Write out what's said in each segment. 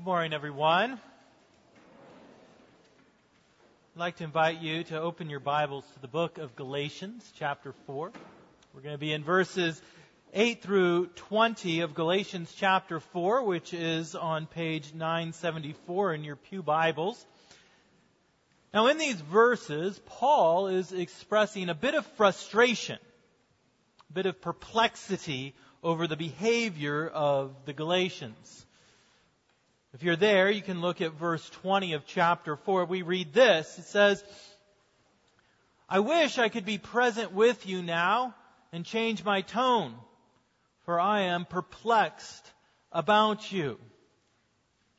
Good morning, everyone. I'd like to invite you to open your Bibles to the book of Galatians, chapter 4. We're going to be in verses 8 through 20 of Galatians chapter 4, which is on page 974 in your Pew Bibles. Now, in these verses, Paul is expressing a bit of frustration, a bit of perplexity over the behavior of the Galatians. If you're there, you can look at verse 20 of chapter 4. We read this. It says, I wish I could be present with you now and change my tone, for I am perplexed about you.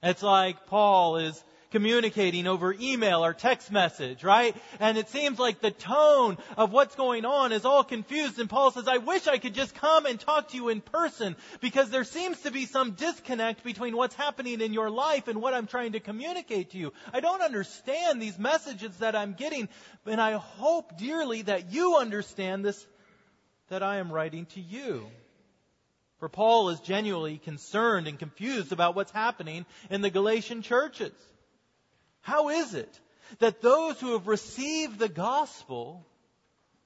It's like Paul is communicating over email or text message, right? And it seems like the tone of what's going on is all confused. And Paul says, I wish I could just come and talk to you in person because there seems to be some disconnect between what's happening in your life and what I'm trying to communicate to you. I don't understand these messages that I'm getting, and I hope dearly that you understand this, that I am writing to you. For Paul is genuinely concerned and confused about what's happening in the Galatian churches. How is it that those who have received the gospel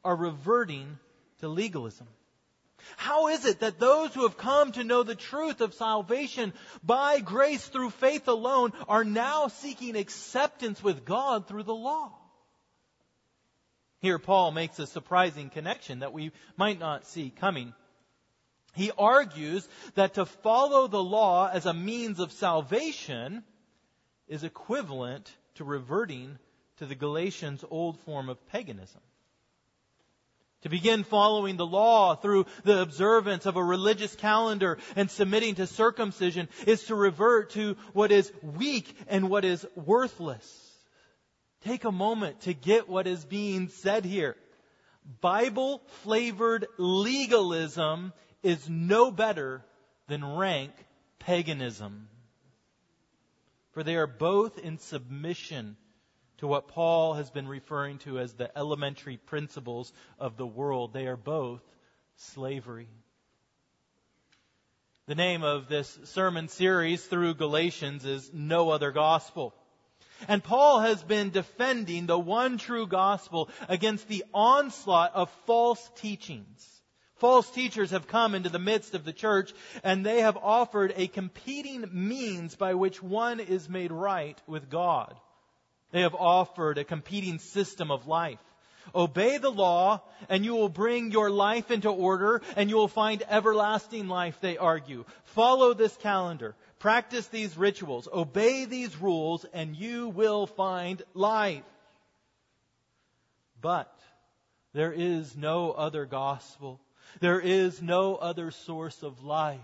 are reverting to legalism? How is it that those who have come to know the truth of salvation by grace through faith alone are now seeking acceptance with God through the law? Here, Paul makes a surprising connection that we might not see coming. He argues that to follow the law as a means of salvation is equivalent to reverting to the Galatians' old form of paganism. To begin following the law through the observance of a religious calendar and submitting to circumcision is to revert to what is weak and what is worthless. Take a moment to get what is being said here. Bible flavored legalism is no better than rank paganism for they are both in submission to what Paul has been referring to as the elementary principles of the world. They are both slavery. The name of this sermon series through Galatians is No Other Gospel. And Paul has been defending the one true gospel against the onslaught of false teachings. False teachers have come into the midst of the church and they have offered a competing means by which one is made right with God. They have offered a competing system of life. Obey the law and you will bring your life into order and you will find everlasting life, they argue. Follow this calendar. Practice these rituals. Obey these rules and you will find life. But there is no other gospel there is no other source of life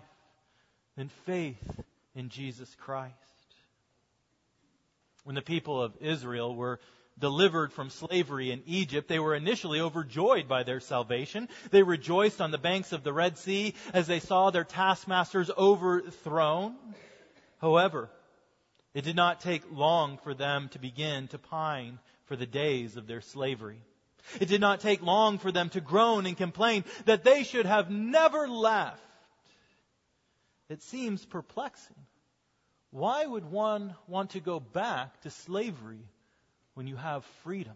than faith in Jesus Christ. When the people of Israel were delivered from slavery in Egypt, they were initially overjoyed by their salvation. They rejoiced on the banks of the Red Sea as they saw their taskmasters overthrown. However, it did not take long for them to begin to pine for the days of their slavery. It did not take long for them to groan and complain that they should have never left. It seems perplexing. Why would one want to go back to slavery when you have freedom?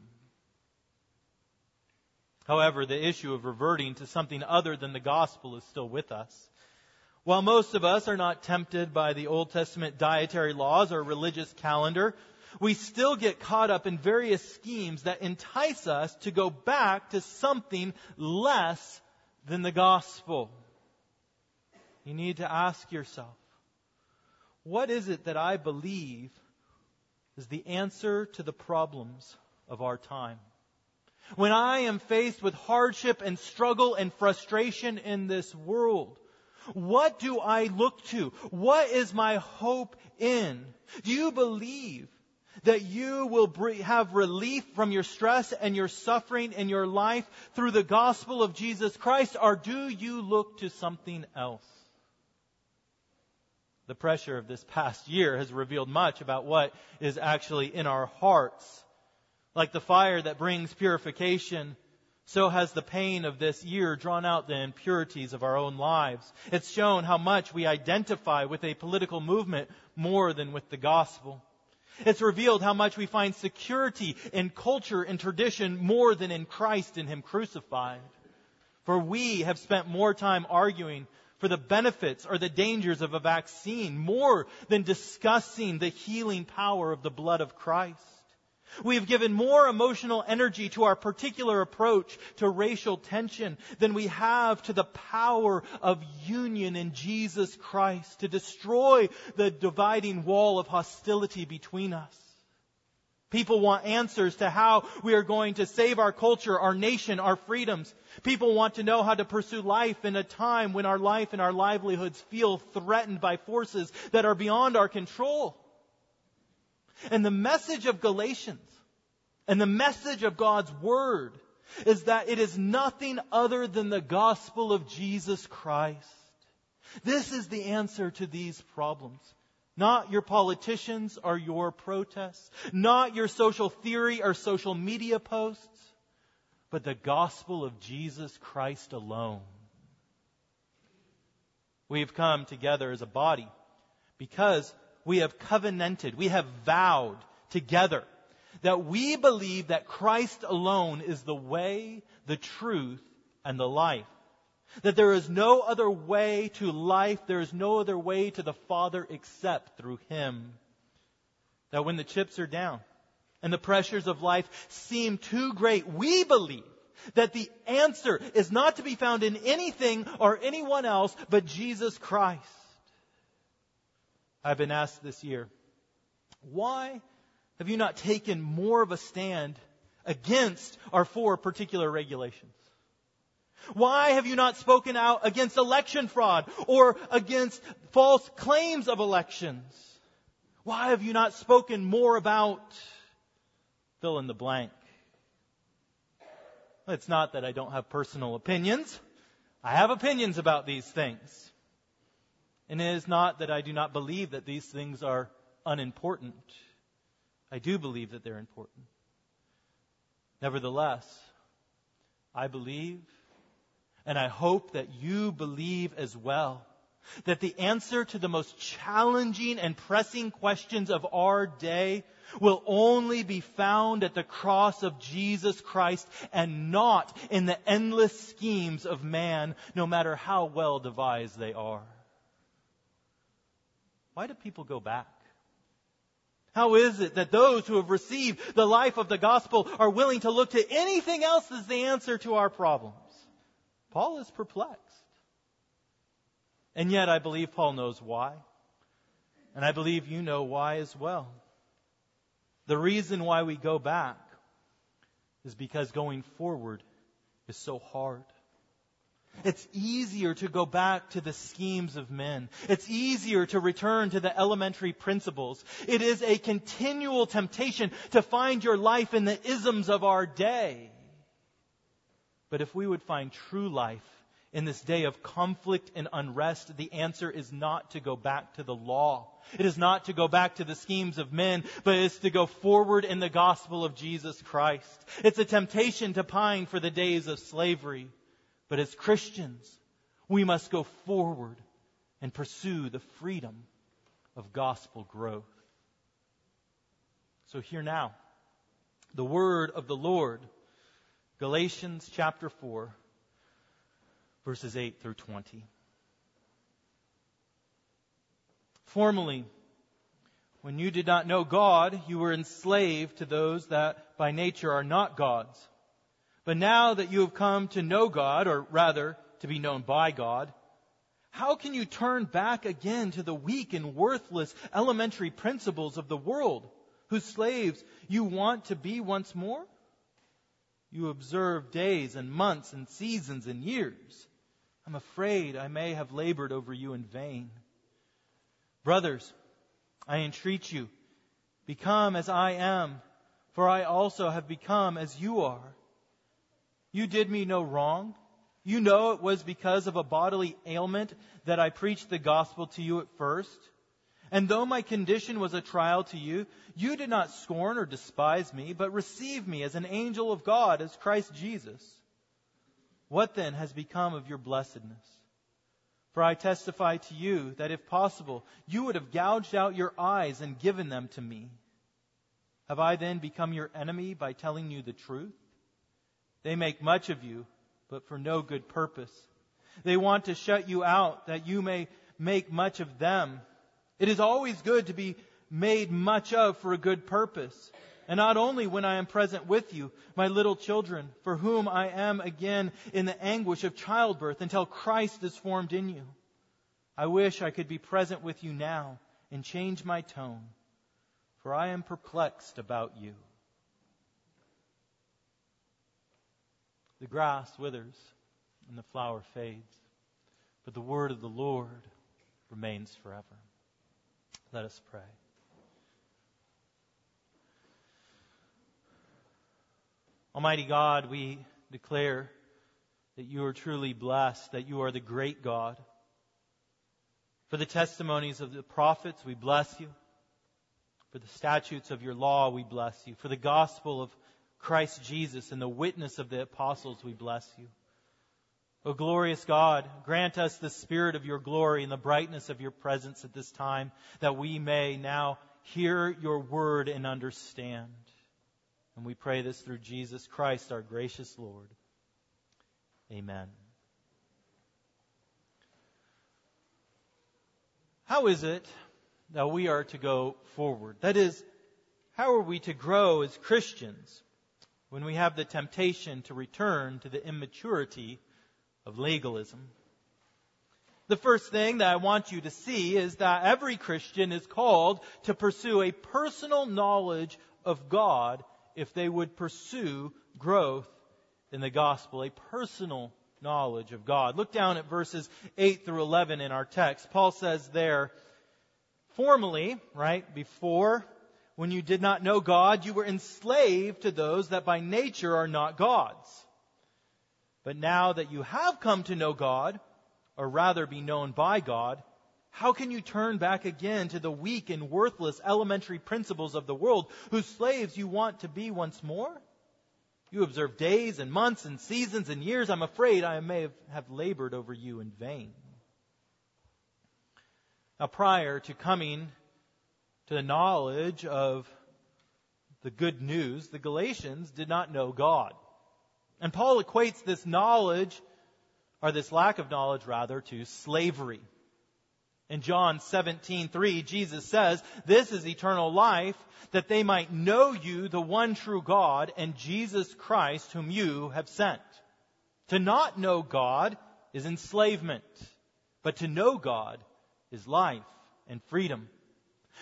However, the issue of reverting to something other than the gospel is still with us. While most of us are not tempted by the Old Testament dietary laws or religious calendar, we still get caught up in various schemes that entice us to go back to something less than the gospel. You need to ask yourself, what is it that I believe is the answer to the problems of our time? When I am faced with hardship and struggle and frustration in this world, what do I look to? What is my hope in? Do you believe that you will have relief from your stress and your suffering in your life through the gospel of Jesus Christ, or do you look to something else? The pressure of this past year has revealed much about what is actually in our hearts. Like the fire that brings purification, So has the pain of this year drawn out the impurities of our own lives. It's shown how much we identify with a political movement more than with the gospel. It's revealed how much we find security in culture and tradition more than in Christ and Him crucified. For we have spent more time arguing for the benefits or the dangers of a vaccine more than discussing the healing power of the blood of Christ. We have given more emotional energy to our particular approach to racial tension than we have to the power of union in Jesus Christ to destroy the dividing wall of hostility between us. People want answers to how we are going to save our culture, our nation, our freedoms. People want to know how to pursue life in a time when our life and our livelihoods feel threatened by forces that are beyond our control. And the message of Galatians and the message of God's Word is that it is nothing other than the gospel of Jesus Christ. This is the answer to these problems. Not your politicians or your protests, not your social theory or social media posts, but the gospel of Jesus Christ alone. We've come together as a body because we have covenanted, we have vowed together that we believe that Christ alone is the way, the truth, and the life. That there is no other way to life, there is no other way to the Father except through Him. That when the chips are down and the pressures of life seem too great, we believe that the answer is not to be found in anything or anyone else but Jesus Christ. I've been asked this year, why have you not taken more of a stand against our four particular regulations? Why have you not spoken out against election fraud or against false claims of elections? Why have you not spoken more about fill in the blank? It's not that I don't have personal opinions. I have opinions about these things. And it is not that I do not believe that these things are unimportant. I do believe that they're important. Nevertheless, I believe, and I hope that you believe as well, that the answer to the most challenging and pressing questions of our day will only be found at the cross of Jesus Christ and not in the endless schemes of man, no matter how well devised they are. Why do people go back? How is it that those who have received the life of the gospel are willing to look to anything else as the answer to our problems? Paul is perplexed. And yet I believe Paul knows why. And I believe you know why as well. The reason why we go back is because going forward is so hard. It's easier to go back to the schemes of men. It's easier to return to the elementary principles. It is a continual temptation to find your life in the isms of our day. But if we would find true life in this day of conflict and unrest, the answer is not to go back to the law. It is not to go back to the schemes of men, but it's to go forward in the gospel of Jesus Christ. It's a temptation to pine for the days of slavery. But as Christians, we must go forward and pursue the freedom of gospel growth. So hear now the word of the Lord, Galatians chapter 4, verses 8 through 20. Formerly, when you did not know God, you were enslaved to those that by nature are not gods. But now that you have come to know God, or rather, to be known by God, how can you turn back again to the weak and worthless elementary principles of the world, whose slaves you want to be once more? You observe days and months and seasons and years. I'm afraid I may have labored over you in vain. Brothers, I entreat you, become as I am, for I also have become as you are. You did me no wrong. You know it was because of a bodily ailment that I preached the gospel to you at first. And though my condition was a trial to you, you did not scorn or despise me, but received me as an angel of God, as Christ Jesus. What then has become of your blessedness? For I testify to you that if possible, you would have gouged out your eyes and given them to me. Have I then become your enemy by telling you the truth? They make much of you, but for no good purpose. They want to shut you out that you may make much of them. It is always good to be made much of for a good purpose. And not only when I am present with you, my little children, for whom I am again in the anguish of childbirth until Christ is formed in you. I wish I could be present with you now and change my tone, for I am perplexed about you. The grass withers and the flower fades, but the word of the Lord remains forever. Let us pray. Almighty God, we declare that you are truly blessed, that you are the great God. For the testimonies of the prophets, we bless you. For the statutes of your law, we bless you. For the gospel of Christ Jesus and the witness of the apostles, we bless you. O glorious God, grant us the spirit of your glory and the brightness of your presence at this time, that we may now hear your word and understand. And we pray this through Jesus Christ, our gracious Lord. Amen. How is it that we are to go forward? That is, how are we to grow as Christians when we have the temptation to return to the immaturity of legalism? The first thing that I want you to see is that every Christian is called to pursue a personal knowledge of God if they would pursue growth in the gospel, a personal knowledge of God. Look down at verses 8 through 11 in our text. Paul says there, formally, right, before, when you did not know God, you were enslaved to those that by nature are not gods. But now that you have come to know God, or rather be known by God, how can you turn back again to the weak and worthless elementary principles of the world, whose slaves you want to be once more? You observe days and months and seasons and years. I'm afraid I may have labored over you in vain. Now, prior to coming to the knowledge of the good news, the Galatians did not know God. And Paul equates this knowledge, or this lack of knowledge rather, to slavery. In John 17:3, Jesus says, "This is eternal life, that they might know you, the one true God, and Jesus Christ, whom you have sent." To not know God is enslavement, but to know God is life and freedom.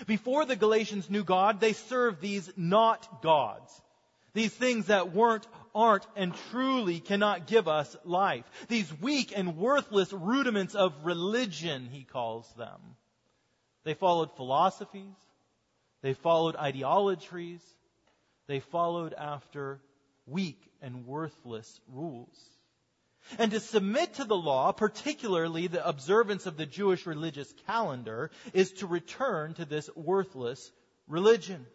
Before the Galatians knew God, they served these not gods. These things that weren't aren't and truly cannot give us life. These weak and worthless rudiments of religion, he calls them. They followed philosophies. They followed ideologies. They followed after weak and worthless rules. And to submit to the law, particularly the observance of the Jewish religious calendar, is to return to this worthless religion.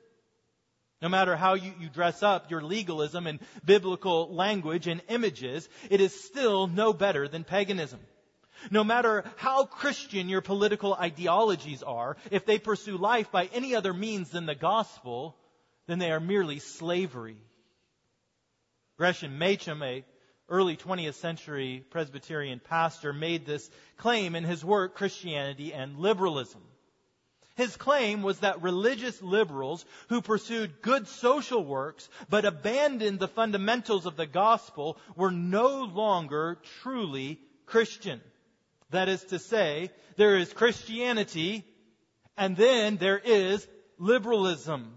No matter how you, you, dress up your legalism and biblical language and images, it is still no better than paganism. No matter how Christian your political ideologies are, if they pursue life by any other means than the gospel, then they are merely slavery. Gresham Machen, a early 20th century Presbyterian pastor, made this claim in his work, Christianity and Liberalism. His claim was that religious liberals who pursued good social works but abandoned the fundamentals of the gospel were no longer truly Christian. That is to say, there is Christianity and then there is liberalism.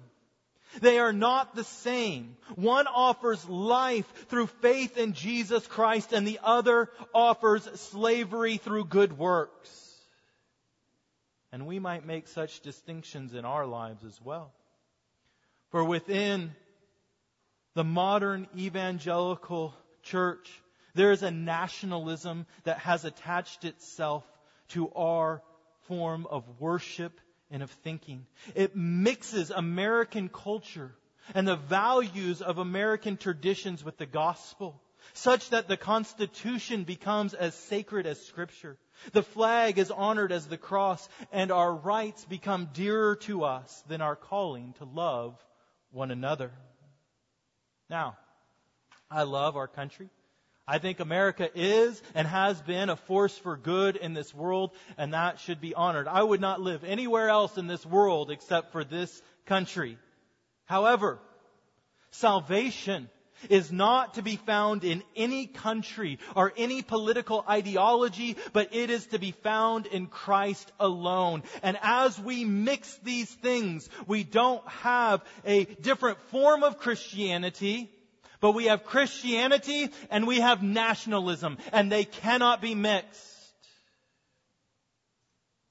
They are not the same. One offers life through faith in Jesus Christ and the other offers slavery through good works. And we might make such distinctions in our lives as well. For within the modern evangelical church, there is a nationalism that has attached itself to our form of worship and of thinking. It mixes American culture and the values of American traditions with the gospel. such that the Constitution becomes as sacred as Scripture. The flag is honored as the cross, and our rights become dearer to us than our calling to love one another. Now, I love our country. I think America is and has been a force for good in this world, and that should be honored. I would not live anywhere else in this world except for this country. However, salvation is not to be found in any country or any political ideology, but it is to be found in Christ alone. And as we mix these things, we don't have a different form of Christianity, but we have Christianity and we have nationalism, and they cannot be mixed.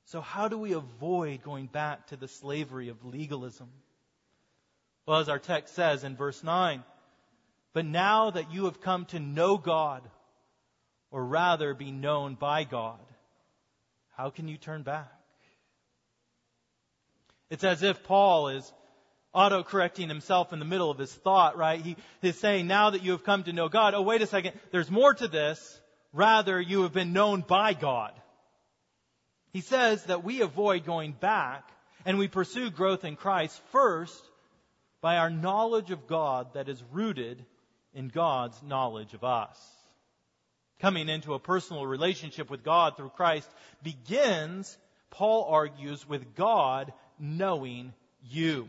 So how do we avoid going back to the slavery of legalism? Well, as our text says in verse 9, but now that you have come to know God, or rather be known by God, how can you turn back? It's as if Paul is auto correcting himself in the middle of his thought, right? He is saying, now that you have come to know God, oh, wait a second, there's more to this. Rather, you have been known by God. He says that we avoid going back and we pursue growth in Christ first by our knowledge of God that is rooted in God's knowledge of us. Coming into a personal relationship with God through Christ begins, Paul argues, with God knowing you.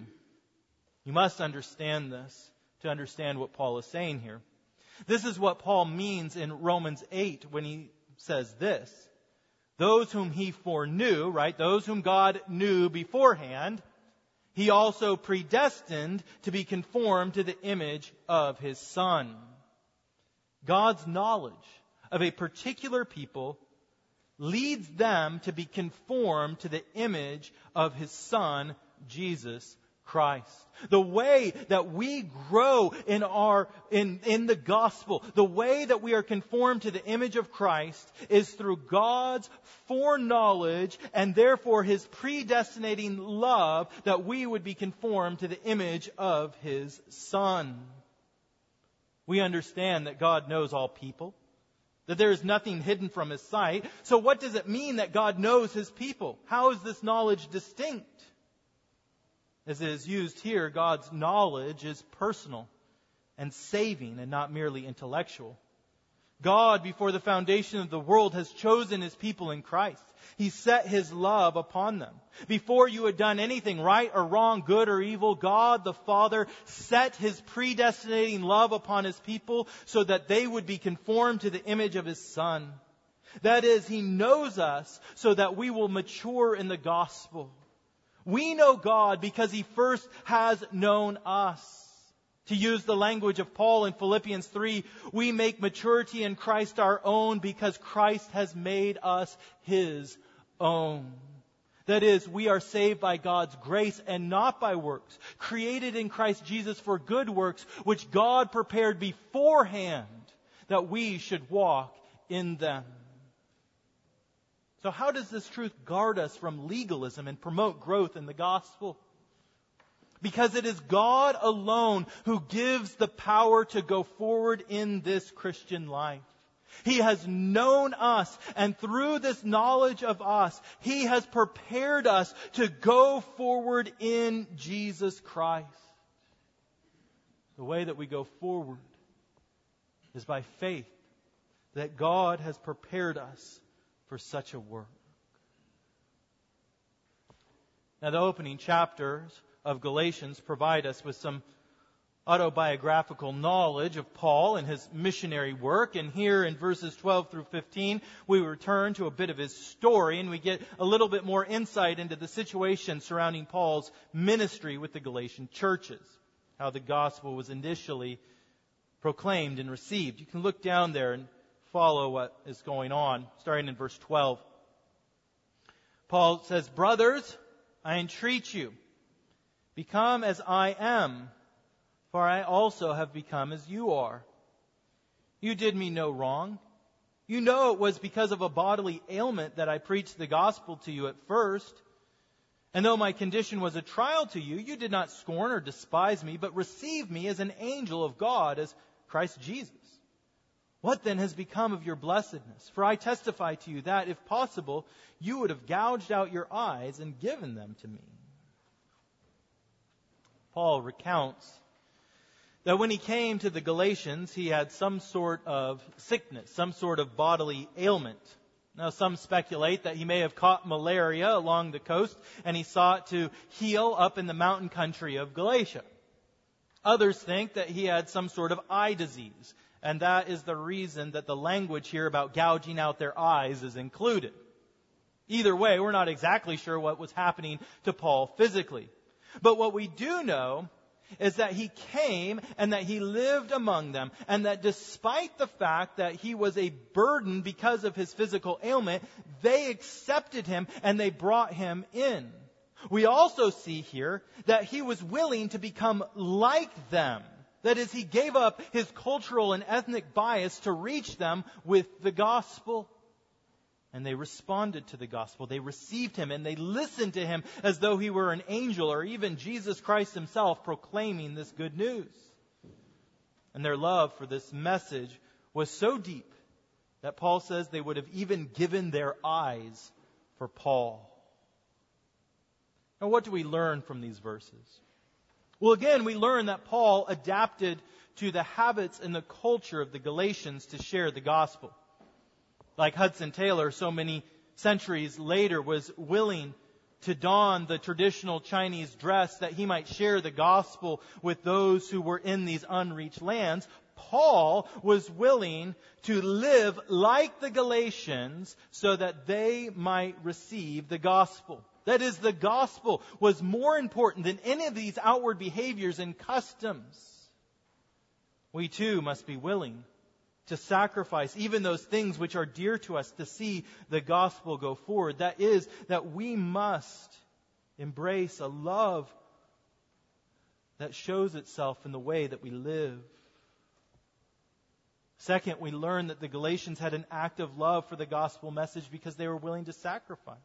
You must understand this to understand what Paul is saying here. This is what Paul means in Romans 8 when he says this. Those whom he foreknew, right? Those whom God knew beforehand, he also predestined to be conformed to the image of his son. God's knowledge of a particular people leads them to be conformed to the image of his son, Jesus Christ. The way that we grow in our, in, in the gospel, the way that we are conformed to the image of Christ is through God's foreknowledge and therefore His predestinating love that we would be conformed to the image of His Son. We understand that God knows all people, that there is nothing hidden from His sight. So what does it mean that God knows His people? How is this knowledge distinct? As it is used here, God's knowledge is personal and saving and not merely intellectual. God, before the foundation of the world, has chosen his people in Christ. He set his love upon them. Before you had done anything right or wrong, good or evil, God the Father set his predestinating love upon his people so that they would be conformed to the image of his Son. That is, he knows us so that we will mature in the gospel. We know God because He first has known us. To use the language of Paul in Philippians 3, we make maturity in Christ our own because Christ has made us His own. That is, we are saved by God's grace and not by works, created in Christ Jesus for good works, which God prepared beforehand that we should walk in them. So, how does this truth guard us from legalism and promote growth in the gospel? Because it is God alone who gives the power to go forward in this Christian life. He has known us, and through this knowledge of us, He has prepared us to go forward in Jesus Christ. The way that we go forward is by faith that God has prepared us for such a work. Now, the opening chapters of Galatians provide us with some autobiographical knowledge of Paul and his missionary work. And here in verses 12 through 15, we return to a bit of his story and we get a little bit more insight into the situation surrounding Paul's ministry with the Galatian churches, how the gospel was initially proclaimed and received. You can look down there and follow what is going on, starting in verse 12. Paul says, Brothers, I entreat you, become as I am, for I also have become as you are. You did me no wrong. You know it was because of a bodily ailment that I preached the gospel to you at first. And though my condition was a trial to you, you did not scorn or despise me, but received me as an angel of God, as Christ Jesus. What then has become of your blessedness? For I testify to you that, if possible, you would have gouged out your eyes and given them to me. Paul recounts that when he came to the Galatians, he had some sort of sickness, some sort of bodily ailment. Now, some speculate that he may have caught malaria along the coast and he sought to heal up in the mountain country of Galatia. Others think that he had some sort of eye disease, and that is the reason that the language here about gouging out their eyes is included. Either way, we're not exactly sure what was happening to Paul physically. But what we do know is that he came and that he lived among them, and that despite the fact that he was a burden because of his physical ailment, they accepted him and they brought him in. We also see here that he was willing to become like them. That is, he gave up his cultural and ethnic bias to reach them with the gospel. And they responded to the gospel. They received him and they listened to him as though he were an angel or even Jesus Christ himself proclaiming this good news. And their love for this message was so deep that Paul says they would have even given their eyes for Paul. Now, what do we learn from these verses? Well, again, we learn that Paul adapted to the habits and the culture of the Galatians to share the gospel like Hudson Taylor so many centuries later was willing to don the traditional Chinese dress that he might share the gospel with those who were in these unreached lands, Paul was willing to live like the Galatians so that they might receive the gospel. That is, the gospel was more important than any of these outward behaviors and customs. We too must be willing to sacrifice even those things which are dear to us to see the gospel go forward. That is, that we must embrace a love that shows itself in the way that we live. Second, we learn that the Galatians had an active love for the gospel message because they were willing to sacrifice.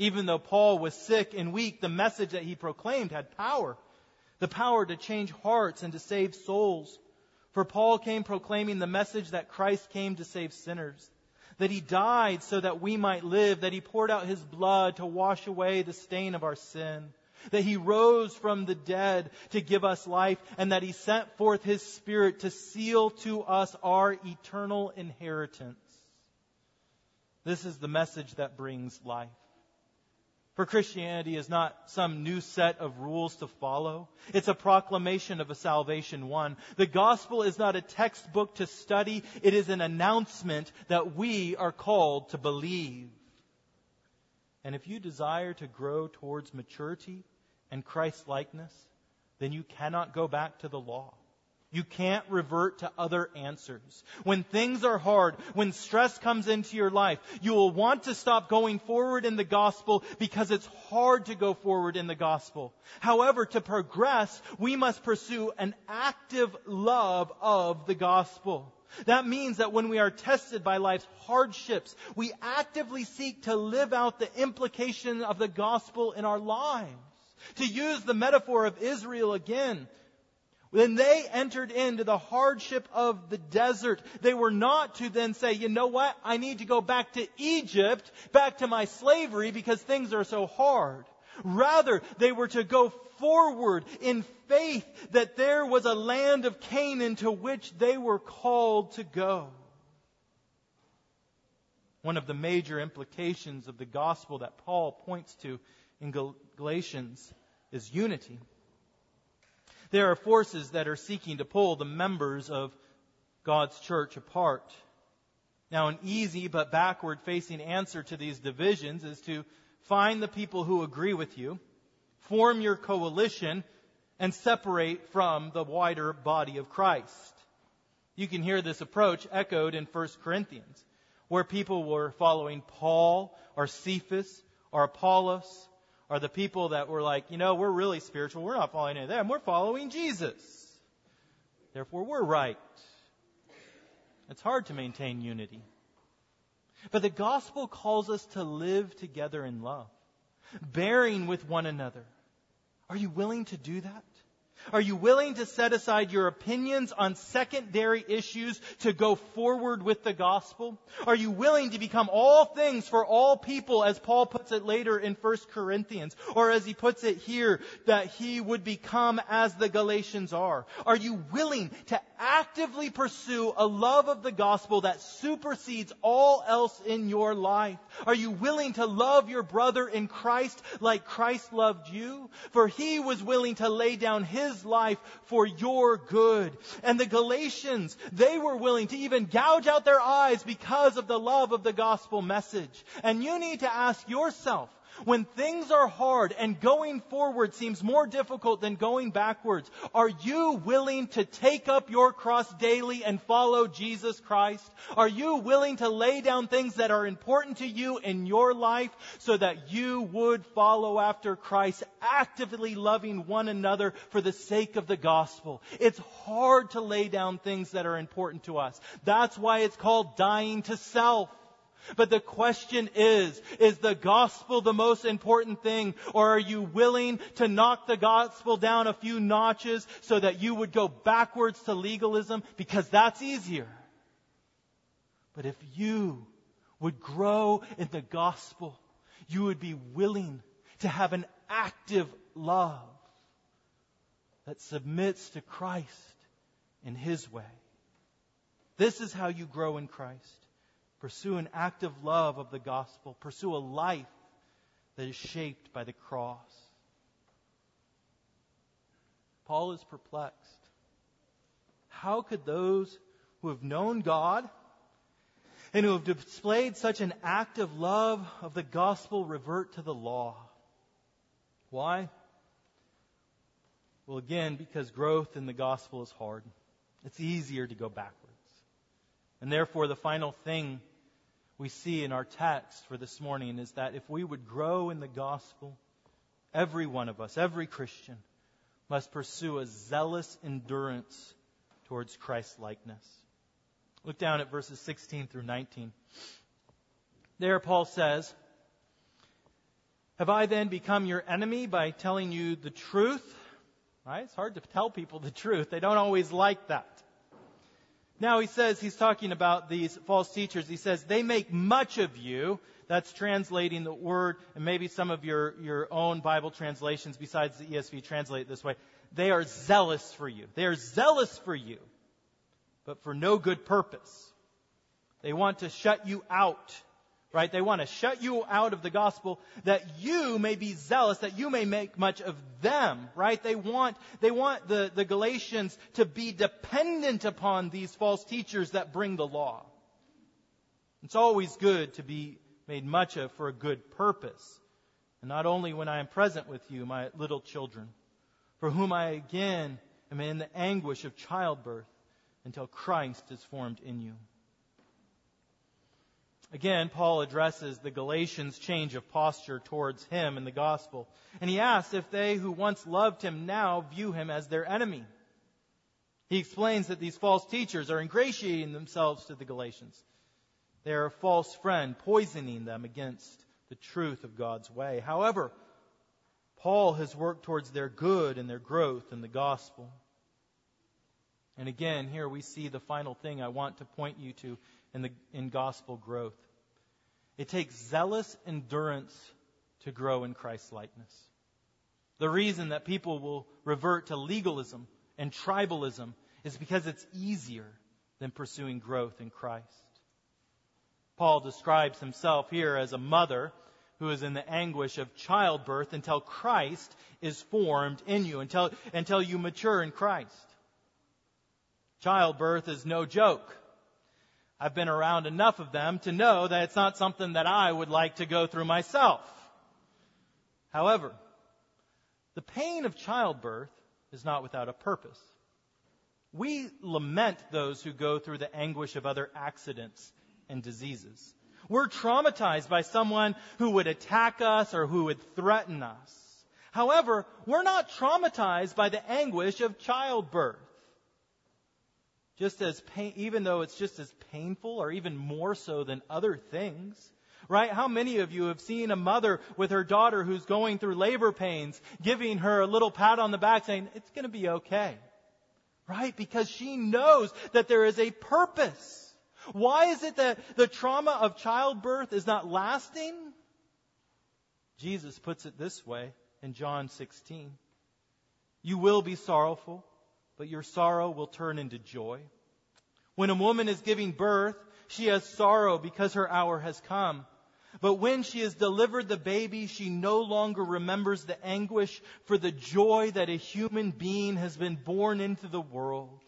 Even though Paul was sick and weak, the message that he proclaimed had power. The power to change hearts and to save souls. For Paul came proclaiming the message that Christ came to save sinners, that he died so that we might live, that he poured out his blood to wash away the stain of our sin, that he rose from the dead to give us life, and that he sent forth his Spirit to seal to us our eternal inheritance. This is the message that brings life. For Christianity is not some new set of rules to follow. It's a proclamation of a salvation won. The gospel is not a textbook to study. It is an announcement that we are called to believe. And if you desire to grow towards maturity and Christ likeness, then you cannot go back to the law. You can't revert to other answers. When things are hard, when stress comes into your life, you will want to stop going forward in the gospel because it's hard to go forward in the gospel. However, to progress, we must pursue an active love of the gospel. That means that when we are tested by life's hardships, we actively seek to live out the implication of the gospel in our lives. To use the metaphor of Israel again, when they entered into the hardship of the desert, they were not to then say, you know what? I need to go back to Egypt, back to my slavery because things are so hard. Rather, they were to go forward in faith that there was a land of Canaan to which they were called to go. One of the major implications of the gospel that Paul points to in Galatians is unity. There are forces that are seeking to pull the members of God's church apart. Now, an easy but backward facing answer to these divisions is to find the people who agree with you, form your coalition, and separate from the wider body of Christ. You can hear this approach echoed in 1 Corinthians, where people were following Paul or Cephas or Apollos are the people that were like, you know, we're really spiritual. We're not following any of them. We're following Jesus. Therefore, we're right. It's hard to maintain unity. But the gospel calls us to live together in love, bearing with one another. Are you willing to do that? Are you willing to set aside your opinions on secondary issues to go forward with the gospel? Are you willing to become all things for all people as Paul puts it later in 1 Corinthians? Or as he puts it here, that he would become as the Galatians are? Are you willing to actively pursue a love of the gospel that supersedes all else in your life? Are you willing to love your brother in Christ like Christ loved you? For he was willing to lay down his life for your good. And the Galatians, they were willing to even gouge out their eyes because of the love of the gospel message. And you need to ask yourself, when things are hard and going forward seems more difficult than going backwards, are you willing to take up your cross daily and follow Jesus Christ? Are you willing to lay down things that are important to you in your life so that you would follow after Christ, actively loving one another for the sake of the gospel? It's hard to lay down things that are important to us. That's why it's called dying to self. But the question is, is the gospel the most important thing? Or are you willing to knock the gospel down a few notches so that you would go backwards to legalism? Because that's easier. But if you would grow in the gospel, you would be willing to have an active love that submits to Christ in His way. This is how you grow in Christ. Pursue an active love of the gospel. Pursue a life that is shaped by the cross. Paul is perplexed. How could those who have known God and who have displayed such an active love of the gospel revert to the law? Why? Well, again, because growth in the gospel is hard. It's easier to go backwards. And therefore, the final thing we see in our text for this morning is that if we would grow in the gospel, every one of us, every Christian, must pursue a zealous endurance towards Christ likeness. Look down at verses 16 through 19. There, Paul says, Have I then become your enemy by telling you the truth? Right? It's hard to tell people the truth. They don't always like that. Now he says, he's talking about these false teachers. He says, they make much of you. That's translating the word, and maybe some of your, your own Bible translations besides the ESV translate it this way. They are zealous for you. They are zealous for you, but for no good purpose. They want to shut you out right? They want to shut you out of the gospel that you may be zealous, that you may make much of them, right? They want, they want the, the Galatians to be dependent upon these false teachers that bring the law. It's always good to be made much of for a good purpose. And not only when I am present with you, my little children, for whom I again am in the anguish of childbirth until Christ is formed in you. Again, Paul addresses the Galatians' change of posture towards him in the gospel. And he asks if they who once loved him now view him as their enemy. He explains that these false teachers are ingratiating themselves to the Galatians. They are a false friend, poisoning them against the truth of God's way. However, Paul has worked towards their good and their growth in the gospel. And again, here we see the final thing I want to point you to in, the, in gospel growth. It takes zealous endurance to grow in Christ's likeness. The reason that people will revert to legalism and tribalism is because it's easier than pursuing growth in Christ. Paul describes himself here as a mother who is in the anguish of childbirth until Christ is formed in you, until, until you mature in Christ. Childbirth is no joke. I've been around enough of them to know that it's not something that I would like to go through myself. However, the pain of childbirth is not without a purpose. We lament those who go through the anguish of other accidents and diseases. We're traumatized by someone who would attack us or who would threaten us. However, we're not traumatized by the anguish of childbirth just as pain, even though it's just as painful or even more so than other things, right? How many of you have seen a mother with her daughter who's going through labor pains, giving her a little pat on the back saying, it's to be okay, right? Because she knows that there is a purpose. Why is it that the trauma of childbirth is not lasting? Jesus puts it this way in John 16. You will be sorrowful, but your sorrow will turn into joy. When a woman is giving birth, she has sorrow because her hour has come. But when she has delivered the baby, she no longer remembers the anguish for the joy that a human being has been born into the world.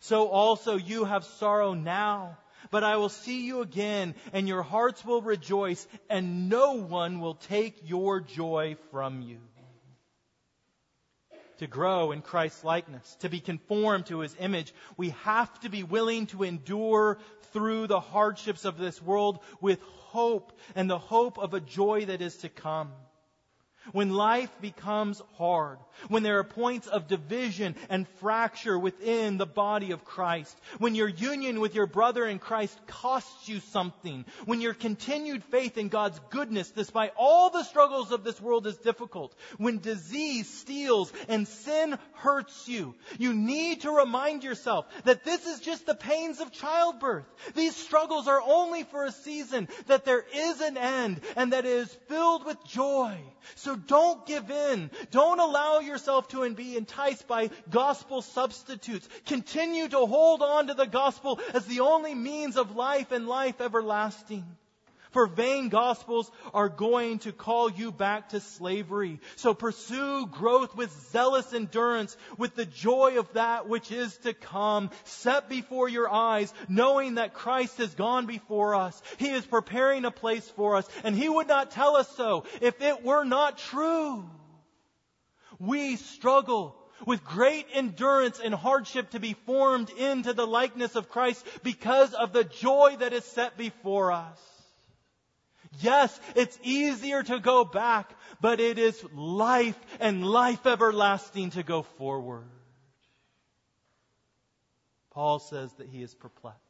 So also you have sorrow now, but I will see you again, and your hearts will rejoice, and no one will take your joy from you to grow in Christ's likeness, to be conformed to his image, we have to be willing to endure through the hardships of this world with hope and the hope of a joy that is to come. When life becomes hard, when there are points of division and fracture within the body of Christ, when your union with your brother in Christ costs you something, when your continued faith in God's goodness, despite all the struggles of this world, is difficult, when disease steals and sin hurts you, you need to remind yourself that this is just the pains of childbirth. These struggles are only for a season, that there is an end, and that it is filled with joy. So don't give in. Don't allow yourself to be enticed by gospel substitutes. Continue to hold on to the gospel as the only means of life and life everlasting. For vain gospels are going to call you back to slavery. So pursue growth with zealous endurance, with the joy of that which is to come, set before your eyes, knowing that Christ has gone before us. He is preparing a place for us, and He would not tell us so if it were not true. We struggle with great endurance and hardship to be formed into the likeness of Christ because of the joy that is set before us. Yes, it's easier to go back, but it is life and life everlasting to go forward. Paul says that he is perplexed.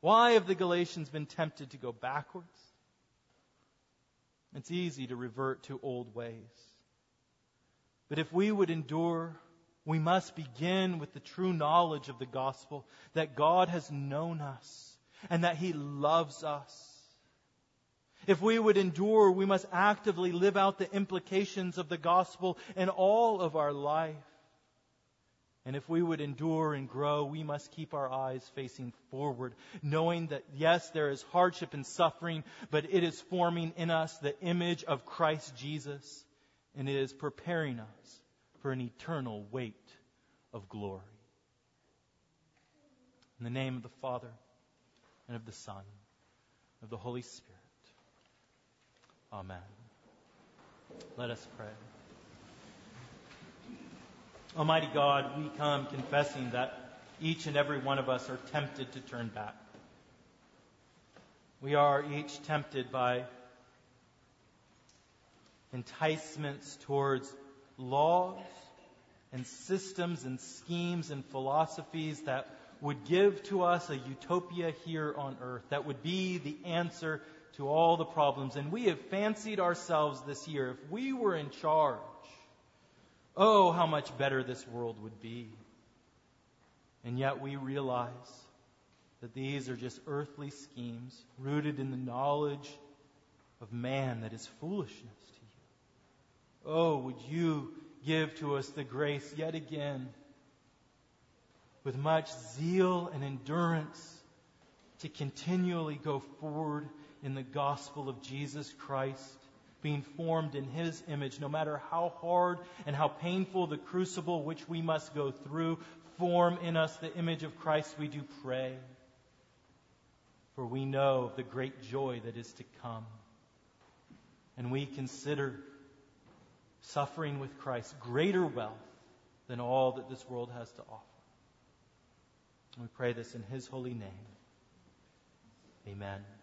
Why have the Galatians been tempted to go backwards? It's easy to revert to old ways. But if we would endure, we must begin with the true knowledge of the gospel that God has known us and that he loves us if we would endure, we must actively live out the implications of the gospel in all of our life. And if we would endure and grow, we must keep our eyes facing forward, knowing that yes, there is hardship and suffering, but it is forming in us the image of Christ Jesus, and it is preparing us for an eternal weight of glory. In the name of the Father, and of the Son, and of the Holy Spirit. Amen. Let us pray. Almighty God, we come confessing that each and every one of us are tempted to turn back. We are each tempted by enticements towards laws and systems and schemes and philosophies that would give to us a utopia here on earth, that would be the answer to all the problems. And we have fancied ourselves this year, if we were in charge, oh, how much better this world would be. And yet we realize that these are just earthly schemes rooted in the knowledge of man that is foolishness to you. Oh, would you give to us the grace yet again with much zeal and endurance to continually go forward in the gospel of Jesus Christ, being formed in His image, no matter how hard and how painful the crucible which we must go through, form in us the image of Christ, we do pray. For we know of the great joy that is to come. And we consider suffering with Christ greater wealth than all that this world has to offer. We pray this in His holy name. Amen.